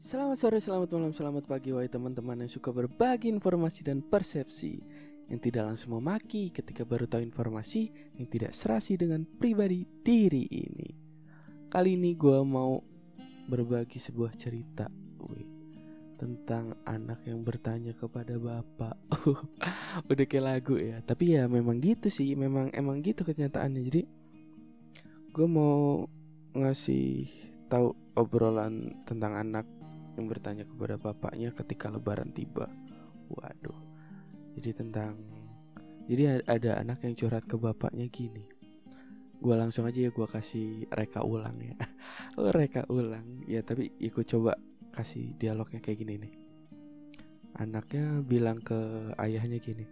Selamat sore, selamat malam, selamat pagi Wahai teman-teman yang suka berbagi informasi dan persepsi Yang tidak langsung memaki ketika baru tahu informasi Yang tidak serasi dengan pribadi diri ini. Kali ini gue mau berbagi sebuah cerita wih, Tentang anak yang bertanya kepada bapak. Udah kayak lagu ya Tapi ya memang gitu sih Memang emang gitu kenyataannya. Jadi gue mau ngasih tahu obrolan tentang anak yang bertanya kepada bapaknya ketika lebaran tiba. Waduh. Jadi tentang jadi ada anak yang curhat ke bapaknya gini. Gua langsung aja ya gua kasih reka ulang ya. oh, reka ulang. Ya tapi ikut coba kasih dialognya kayak gini nih. Anaknya bilang ke ayahnya gini.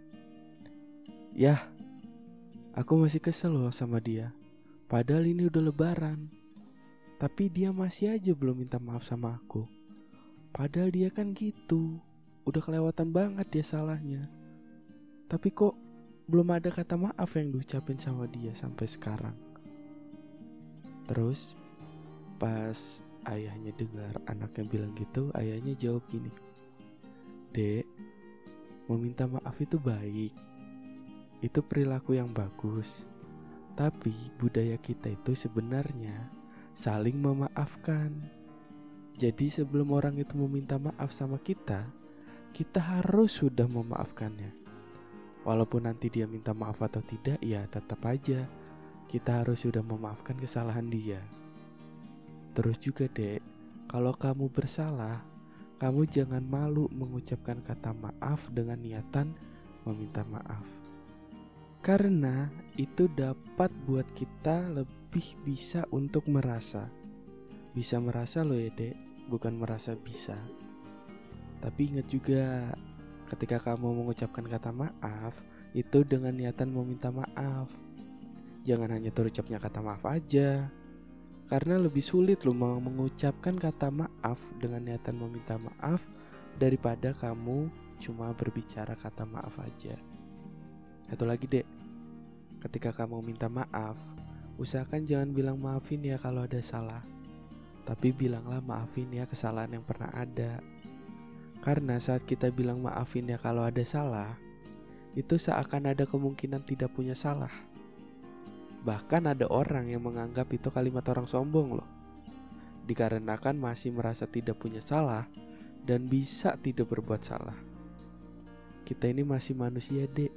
"Yah, aku masih kesel loh sama dia. Padahal ini udah lebaran. Tapi dia masih aja belum minta maaf sama aku. Padahal dia kan gitu. Udah kelewatan banget dia salahnya. Tapi kok belum ada kata maaf yang diucapin sama dia sampai sekarang. Terus pas ayahnya dengar anaknya bilang gitu, ayahnya jawab gini. Dek, meminta maaf itu baik. Itu perilaku yang bagus. Tapi budaya kita itu sebenarnya saling memaafkan. Jadi sebelum orang itu meminta maaf sama kita, kita harus sudah memaafkannya. Walaupun nanti dia minta maaf atau tidak, ya tetap aja kita harus sudah memaafkan kesalahan dia. Terus juga dek, kalau kamu bersalah, kamu jangan malu mengucapkan kata maaf dengan niatan meminta maaf. Karena itu dapat buat kita lebih bisa untuk merasa. Bisa merasa loh ya dek, bukan merasa bisa. Tapi ingat juga ketika kamu mengucapkan kata maaf, itu dengan niatan meminta maaf. Jangan hanya terucapnya kata maaf aja. Karena lebih sulit loh mau mengucapkan kata maaf dengan niatan meminta maaf daripada kamu cuma berbicara kata maaf aja. Satu lagi dek, ketika kamu minta maaf, usahakan jangan bilang maafin ya kalau ada salah. Tapi bilanglah maafin ya kesalahan yang pernah ada. Karena saat kita bilang maafin ya kalau ada salah, itu seakan ada kemungkinan tidak punya salah. Bahkan ada orang yang menganggap itu kalimat orang sombong loh. Dikarenakan masih merasa tidak punya salah dan bisa tidak berbuat salah. Kita ini masih manusia, Dek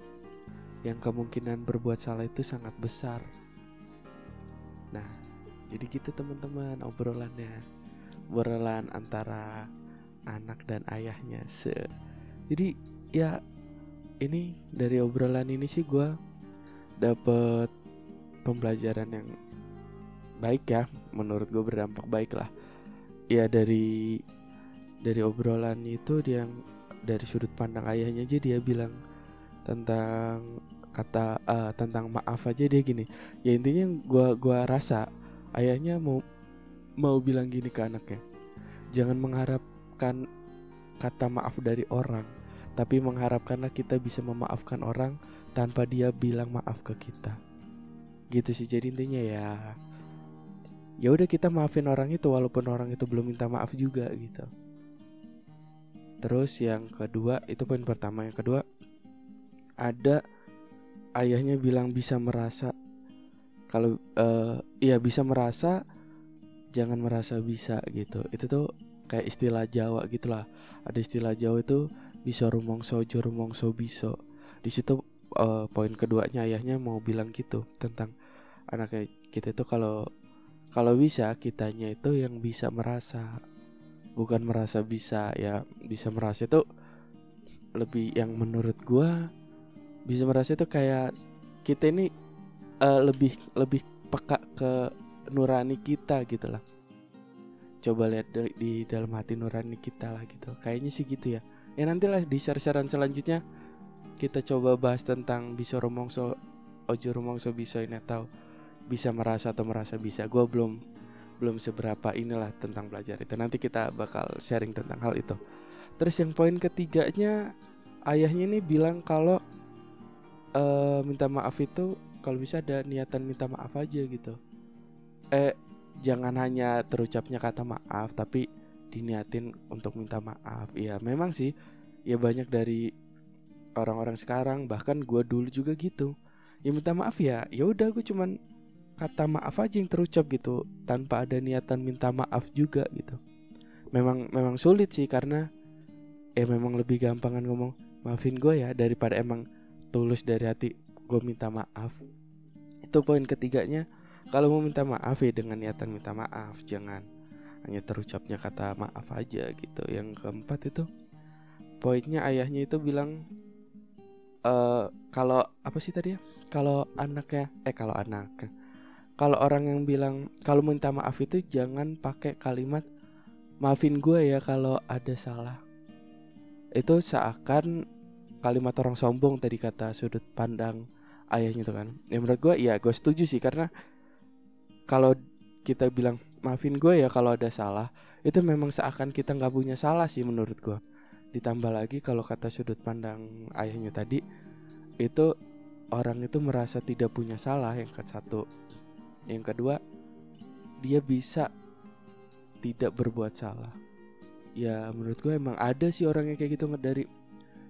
yang kemungkinan berbuat salah itu sangat besar. Nah, jadi gitu teman-teman obrolannya, obrolan antara anak dan ayahnya. Se, jadi ya ini dari obrolan ini sih gue dapet pembelajaran yang baik ya, menurut gue berdampak baik lah. Ya dari dari obrolan itu dia dari sudut pandang ayahnya aja dia bilang tentang kata uh, tentang maaf aja dia gini ya intinya gua gua rasa ayahnya mau mau bilang gini ke anaknya. Jangan mengharapkan kata maaf dari orang tapi mengharapkanlah kita bisa memaafkan orang tanpa dia bilang maaf ke kita. Gitu sih jadi intinya ya ya udah kita maafin orang itu walaupun orang itu belum minta maaf juga gitu. Terus yang kedua itu poin pertama yang kedua ada ayahnya bilang bisa merasa kalau uh, ya bisa merasa jangan merasa bisa gitu. Itu tuh kayak istilah Jawa gitulah ada istilah Jawa itu bisa rumongso jo rumongso biso. Di situ uh, poin keduanya ayahnya mau bilang gitu tentang anaknya. Kita itu kalau kalau bisa kitanya itu yang bisa merasa. Bukan merasa bisa ya bisa merasa itu lebih yang menurut gua bisa merasa itu kayak kita ini uh, lebih lebih peka ke nurani kita gitu lah. Coba lihat di, di dalam hati nurani kita lah gitu. Kayaknya sih gitu ya. Ya nantilah di share-sharean selanjutnya kita coba bahas tentang bisa romongso ojo romongso bisa ini atau bisa merasa atau merasa bisa. Gue belum belum seberapa inilah tentang belajar itu. Nanti kita bakal sharing tentang hal itu. Terus yang poin ketiganya ayahnya ini bilang kalau uh, minta maaf itu kalau bisa ada niatan minta maaf aja gitu. Eh jangan hanya terucapnya kata maaf tapi diniatin untuk minta maaf. Ya memang sih. Ya banyak dari orang-orang sekarang bahkan gue dulu juga gitu. Ya minta maaf ya. Ya udah gue cuman kata maaf aja yang terucap gitu tanpa ada niatan minta maaf juga gitu. Memang memang sulit sih karena ya memang lebih gampangan ngomong maafin gue ya daripada emang tulus dari hati gue minta maaf. Itu poin ketiganya kalau mau minta maaf ya dengan niatan minta maaf jangan hanya terucapnya kata maaf aja gitu. Yang keempat itu poinnya ayahnya itu bilang uh, kalau apa sih tadi ya? Kalau anaknya eh kalau anak. Kalau orang yang bilang kalau minta maaf itu jangan pakai kalimat maafin gue ya kalau ada salah. Itu seakan kalimat orang sombong tadi kata sudut pandang ayahnya itu kan. Ya menurut gue ya gue setuju sih karena kalau kita bilang maafin gue ya kalau ada salah itu memang seakan kita nggak punya salah sih menurut gue ditambah lagi kalau kata sudut pandang ayahnya tadi itu orang itu merasa tidak punya salah yang ke satu. Yang kedua dia bisa tidak berbuat salah. Ya menurut gue emang ada sih orang yang kayak gitu dari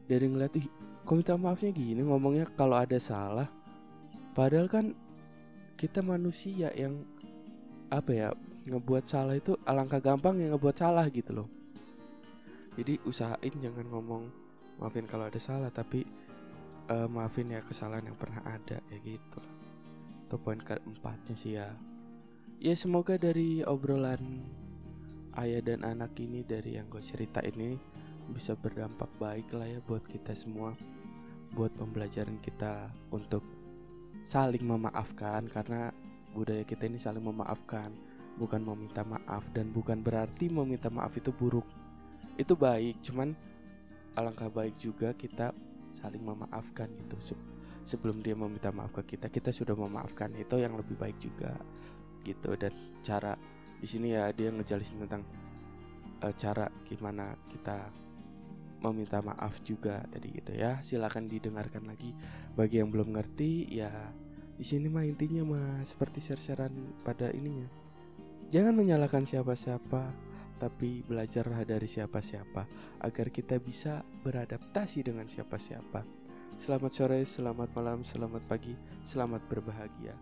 dari ngeliat ih kok minta maafnya gini ngomongnya kalau ada salah? Padahal kan kita manusia yang apa ya ngebuat salah itu alangkah gampang yang ngebuat salah gitu loh. Jadi usahain jangan ngomong maafin kalau ada salah tapi uh, maafin ya kesalahan yang pernah ada ya gitu. Itu poin keempatnya sih ya. Ya semoga dari obrolan ayah dan anak ini dari yang gue cerita ini bisa berdampak baik lah ya buat kita semua buat pembelajaran kita untuk saling memaafkan karena budaya kita ini saling memaafkan bukan meminta maaf dan bukan berarti meminta maaf itu buruk. Itu baik cuman alangkah baik juga kita saling memaafkan gitu. Sebelum dia meminta maaf ke kita kita sudah memaafkan itu yang lebih baik juga gitu. Dan cara di sini ya dia ngejelasin tentang uh, cara gimana kita meminta maaf juga tadi gitu ya silakan didengarkan lagi bagi yang belum ngerti ya di sini mah intinya mah seperti share-sharean pada ininya Jangan menyalahkan siapa-siapa, tapi belajarlah dari siapa-siapa agar kita bisa beradaptasi dengan siapa-siapa. Selamat sore, selamat malam, selamat pagi, selamat berbahagia.